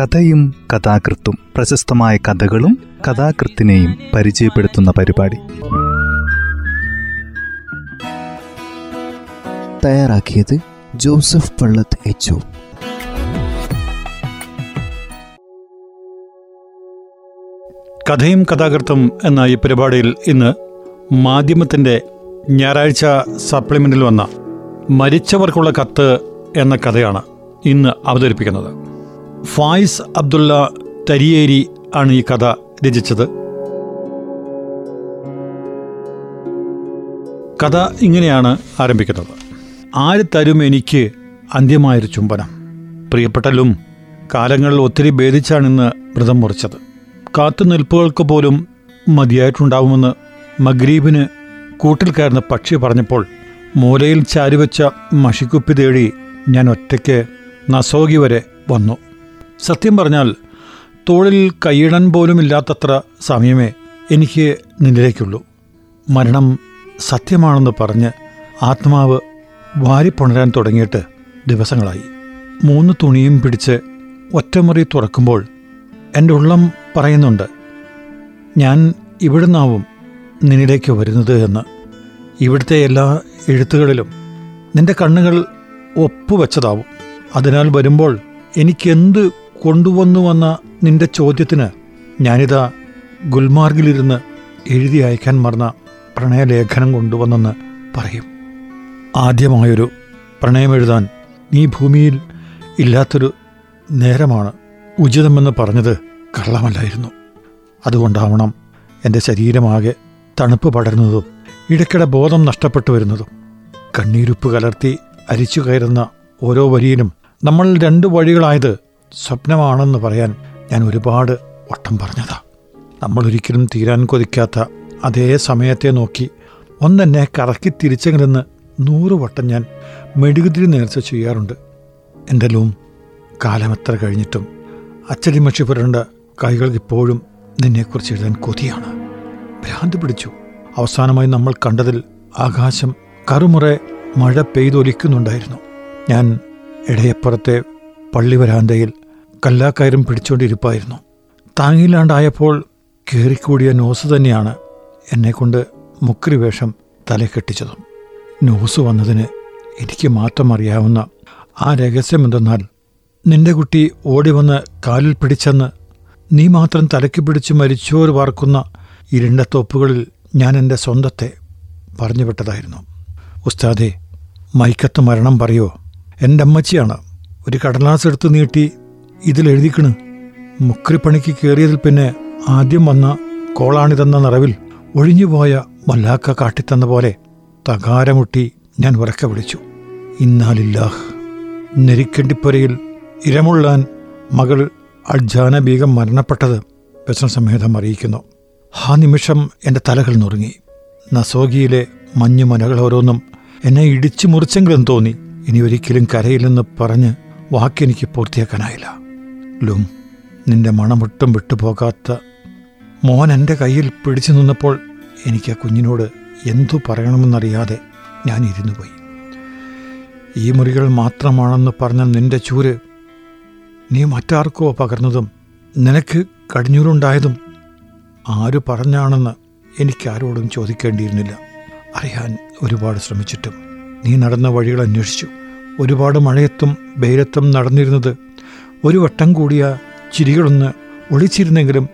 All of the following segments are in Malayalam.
കഥയും കഥാകൃത്തും പ്രശസ്തമായ കഥകളും കഥാകൃത്തിനെയും പരിചയപ്പെടുത്തുന്ന പരിപാടി. തയ്യാറാക്കിയത് ജോസഫ് പള്ളത്ത് എച്ച് കഥയും കഥാകൃത്തും എന്ന ഈ പരിപാടിയിൽ ഇന്ന് മാധ്യമത്തിന്റെ ഞായറാഴ്ച സപ്ലിമെന്റിൽ വന്ന മരിച്ചവർക്കുള്ള കത്ത് എന്ന കഥയാണ് ഇന്ന് അവതരിപ്പിക്കുന്നത്. ഫായിസ് അബ്ദുള്ള തരിയേരി ആണ് ഈ കഥ രചിച്ചത്. കഥ ഇങ്ങനെയാണ് ആരംഭിക്കുന്നത്. ആര് തരും എനിക്ക് അന്ത്യമായൊരു ചുംബനം. പ്രിയപ്പെട്ടലും കാലങ്ങളിൽ ഒത്തിരി ഭേദിച്ചാണിന്ന് വ്രതം മുറിച്ചത്. കാത്തുനിൽപ്പുകൾക്ക് പോലും മതിയായിട്ടുണ്ടാവുമെന്ന് മഗ്രീബിന് കൂട്ടിൽ കയറുന്ന പക്ഷി പറഞ്ഞപ്പോൾ മൂലയിൽ ചാരിവെച്ച മഷിക്കുപ്പി തേടി ഞാൻ ഒറ്റയ്ക്ക് നസോഗി വരെ വന്നു. സത്യം പറഞ്ഞാൽ തോളിൽ കൈയിടാൻ പോലുമില്ലാത്തത്ര സമയമേ എനിക്ക് നിന്നിലേക്കുള്ളൂ. മരണം സത്യമാണെന്ന് പറഞ്ഞ് ആത്മാവ് വാരിപ്പുണരാൻ തുടങ്ങിയിട്ട് ദിവസങ്ങളായി. മൂന്ന് തുണിയും പിടിച്ച് ഒറ്റമുറി തുറക്കുമ്പോൾ എന്റെ ഉള്ളം പറയുന്നുണ്ട് ഞാൻ ഇവിടുന്നാവും നിന്നിലേക്ക് വരുന്നത് എന്ന്. ഇവിടുത്തെ എല്ലാ എഴുത്തുകളിലും നിന്റെ കണ്ണുകൾ ഒപ്പുവെച്ചതാവും. അതിനാൽ വരുമ്പോൾ എനിക്കെന്ത് കൊണ്ടുവന്നുവന്ന നിന്റെ ചോദ്യത്തിന് ഞാനിതാ ഗുൽമാർഗിലിരുന്ന് എഴുതി അയക്കാൻ മറന്ന പ്രണയലേഖനം കൊണ്ടുവന്നെന്ന് പറയും. ആദ്യമായൊരു പ്രണയമെഴുതാൻ നീ ഭൂമിയിൽ ഇല്ലാത്തൊരു നേരമാണ് ഉചിതമെന്ന് പറഞ്ഞത് കള്ളമല്ലായിരുന്നു. അതുകൊണ്ടാവണം എന്റെ ശരീരമാകെ തണുപ്പ് പടരുന്നതും ഇടയ്ക്കിടെ ബോധം നഷ്ടപ്പെട്ടു വരുന്നതും. കണ്ണീരുപ്പ് കലർത്തി അരിച്ചു കയറുന്ന ഓരോ വരിയിലും നമ്മൾ രണ്ട് വഴികളായത് സ്വപ്നമാണെന്ന് പറയാൻ ഞാൻ ഒരുപാട് വട്ടം പറഞ്ഞതാ. നമ്മൾ ഒരിക്കലും തീരാൻ കൊതിക്കാത്ത അതേ സമയത്തെ നോക്കി ഒന്നെന്നെ കറക്കി തിരിച്ചെങ്കിലെന്ന് നൂറ് വട്ടം ഞാൻ മെഴുകുതിരി നേർച്ച ചെയ്യാറുണ്ട്. എന്റെ ലൂം എത്ര കഴിഞ്ഞിട്ടും അച്ചടിമക്ഷി പുരണ്ട കൈകൾ ഇപ്പോഴും നിന്നെക്കുറിച്ച് എഴുതാൻ കൊതിയാണ്. ഭ്രാന്ത് പിടിച്ചു. അവസാനമായി നമ്മൾ കണ്ടതിൽ ആകാശം കറുമുറെ മഴ പെയ്തൊലിക്കുന്നുണ്ടായിരുന്നു. ഞാൻ ഇടയപ്പുറത്തെ പള്ളി വരാന്തയിൽ കല്ലാക്കയറും പിടിച്ചുകൊണ്ടിരിപ്പായിരുന്നു താങ്ങിയില്ലാണ്ടായപ്പോൾ കയറിക്കൂടിയ നോസ് തന്നെയാണ് എന്നെക്കൊണ്ട് മുക്രി വേഷം തലക്കെട്ടിച്ചതും. നോസ് വന്നതിന് എനിക്ക് മാത്രം അറിയാവുന്ന ആ രഹസ്യം എന്തെന്നാൽ നിന്റെ കുട്ടി ഓടി വന്ന് കാലിൽ പിടിച്ചെന്ന് നീ മാത്രം തലയ്ക്ക് പിടിച്ച് മരിച്ചോർ വാർക്കുന്ന ഇരുണ്ട തോപ്പുകളിൽ ഞാൻ എന്റെ സ്വന്തത്തെ പറഞ്ഞു വിട്ടതായിരുന്നു. ഉസ്താദെ മൈക്കത്ത് മരണം പറയോ? എന്റെ അമ്മച്ചിയാണ് ഒരു കടലാസ് എടുത്ത് നീട്ടി ഇതിലെഴുതിക്കണ്. മുക്രിപ്പണിക്ക് കയറിയതിൽ പിന്നെ ആദ്യം വന്ന കോളാണിതെന്ന നിറവിൽ ഒഴിഞ്ഞുപോയ മല്ലാക്ക കാട്ടിത്തന്ന പോലെ തകാരമുട്ടി ഞാൻ ഉറക്കെ വിളിച്ചു. ഇന്നാലില്ലാഹ് നെരിക്കണ്ടിപ്പുരയിൽ ഇരമുള്ളാൻ മകൾ അൾജാന ബീഗം മരണപ്പെട്ടത് വ്യസനസമേതം അറിയിക്കുന്നു. ആ നിമിഷം എന്റെ തലകൾ നുറുങ്ങി. നസോഗിയിലെ മഞ്ഞു മനകൾ ഓരോന്നും എന്നെ ഇടിച്ചു മുറിച്ചെങ്കിലും തോന്നി. ഇനി ഒരിക്കലും കരയില്ലെന്ന് പറഞ്ഞ് വാക്കെനിക്ക് പൂർത്തിയാക്കാനായില്ല. ലും നിന്റെ മണമൊട്ടും വിട്ടുപോകാത്ത മോൻ എന്റെ കയ്യിൽ പിടിച്ചു നിന്നപ്പോൾ എനിക്ക് ആ കുഞ്ഞിനോട് എന്തു പറയണമെന്നറിയാതെ ഞാൻ ഇരുന്നു പോയി. ഈ മുറികൾ മാത്രമാണെന്ന് പറഞ്ഞ നിന്റെ ചൂര് നീ മറ്റാർക്കോ പകർന്നതും നിനക്ക് കടിഞ്ഞൂരുണ്ടായതും ആര് പറഞ്ഞാണെന്ന് എനിക്കാരോടും ചോദിക്കേണ്ടിയിരുന്നില്ല. അറിയാൻ ഒരുപാട് ശ്രമിച്ചിട്ടും നീ നടന്ന വഴികൾ അന്വേഷിച്ചു. ഒരുപാട് മഴയത്തും വെയിലത്തും നടന്നിരുന്നത് ഒരു വട്ടം കൂടിയ ചിരികളൊന്ന് ഒളിച്ചിരുന്നെങ്കിലും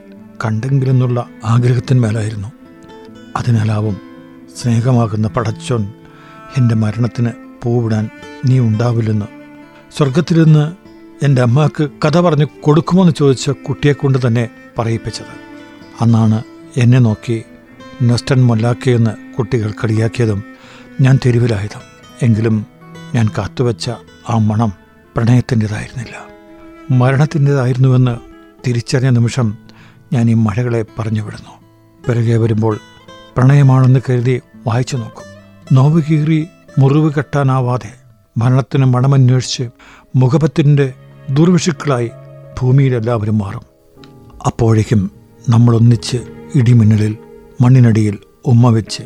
കണ്ടെങ്കിലെന്നുള്ള ആഗ്രഹത്തിന്മേലായിരുന്നു അതിനാലാവും സ്നേഹമാകുന്ന പടച്ചോൻ എന്റെ മരണത്തിന് പൂവിടാൻ നീ ഉണ്ടാവില്ലെന്ന്. സ്വർഗത്തിലിരുന്ന് എന്റെ അമ്മയ്ക്ക് കഥ പറഞ്ഞു കൊടുക്കുമെന്ന് ചോദിച്ച കുട്ടിയെക്കൊണ്ട് തന്നെ പറയിപ്പിച്ചത്. അന്നാണ് എന്നെ നോക്കി നെസ്റ്റൻ മൊല്ലാക്കയെന്ന് കുട്ടികൾ കളിയാക്കിയതും ഞാൻ തെരുവിലായതും. എങ്കിലും ഞാൻ കാത്തുവച്ച ആ മണം പ്രണയത്തിന്റെതായിരുന്നില്ല. മരണത്തിന്റെതായിരുന്നുവെന്ന് തിരിച്ചറിഞ്ഞ നിമിഷം ഞാൻ ഈ മഴകളെ പറഞ്ഞുവിടുന്നു. പിറകെ വരുമ്പോൾ പ്രണയമാണെന്ന് കരുതി വായിച്ചു നോക്കും. നോവ് കീറി മുറിവ് കെട്ടാനാവാതെ മരണത്തിന് മണമന്വേഷിച്ച് മുഖപത്തിന്റെ ദുർവിഷുക്കളായി ഭൂമിയിലെല്ലാവരും മാറും. അപ്പോഴേക്കും നമ്മളൊന്നിച്ച് ഇടിമിന്നലിൽ മണ്ണിനടിയിൽ ഉമ്മ വെച്ച്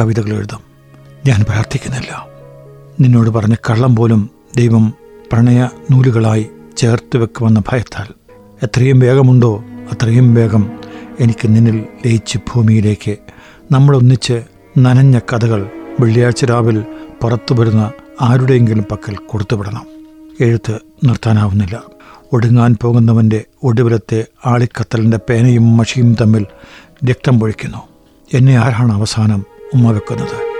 കവിതകൾ എഴുതാം. ഞാൻ പ്രാർത്ഥിക്കുന്നില്ല. നിന്നോട് പറഞ്ഞ കള്ളം പോലും ദൈവം പ്രണയ നൂലുകളായി ചേർത്ത് വെക്കുമെന്ന ഭയത്താൽ എത്രയും വേഗമുണ്ടോ അത്രയും വേഗം എനിക്ക് നിന്നിൽ ലയിച്ച് ഭൂമിയിലേക്ക് നമ്മളൊന്നിച്ച് നനഞ്ഞ കഥകൾ വെള്ളിയാഴ്ച രാവിൽ പുറത്തു വരുന്ന ആരുടെയെങ്കിലും പക്കൽ കൊടുത്തുവിടണം എഴുത്ത് നിർത്താനാവുന്നില്ല. ഒടുങ്ങാൻ പോകുന്നവന്റെ ഒടുവിലത്തെ ആളിക്കത്തലിന്റെ പേനയും മഷിയും തമ്മിൽ രക്തം പൊഴിക്കുന്നു. എന്നെ ആരാണ് അവസാനം ഉമ്മ വെക്കുന്നത്?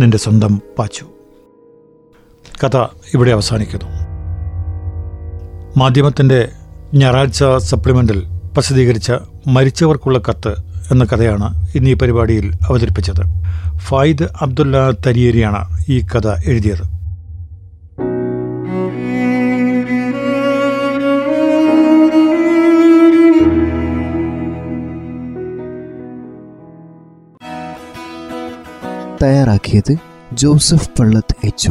നിന്റെ സ്വന്തം പാച്ചു. കഥ ഇവിടെ അവസാനിക്കുന്നു. മാധ്യമത്തിന്റെ ഞായറാഴ്ച സപ്ലിമെന്റിൽ പ്രസിദ്ധീകരിച്ച മരിച്ചവർക്കുള്ള കത്ത് എന്ന കഥയാണ് ഇന്ന് ഈ പരിപാടിയിൽ അവതരിപ്പിച്ചത്. ഫായിദ് അബ്ദുല്ല തരിയേരിയാണ് ഈ കഥ എഴുതിയത്. തയ്യാറാക്കിയത് ജോസഫ് പള്ളത്ത് എച്ച്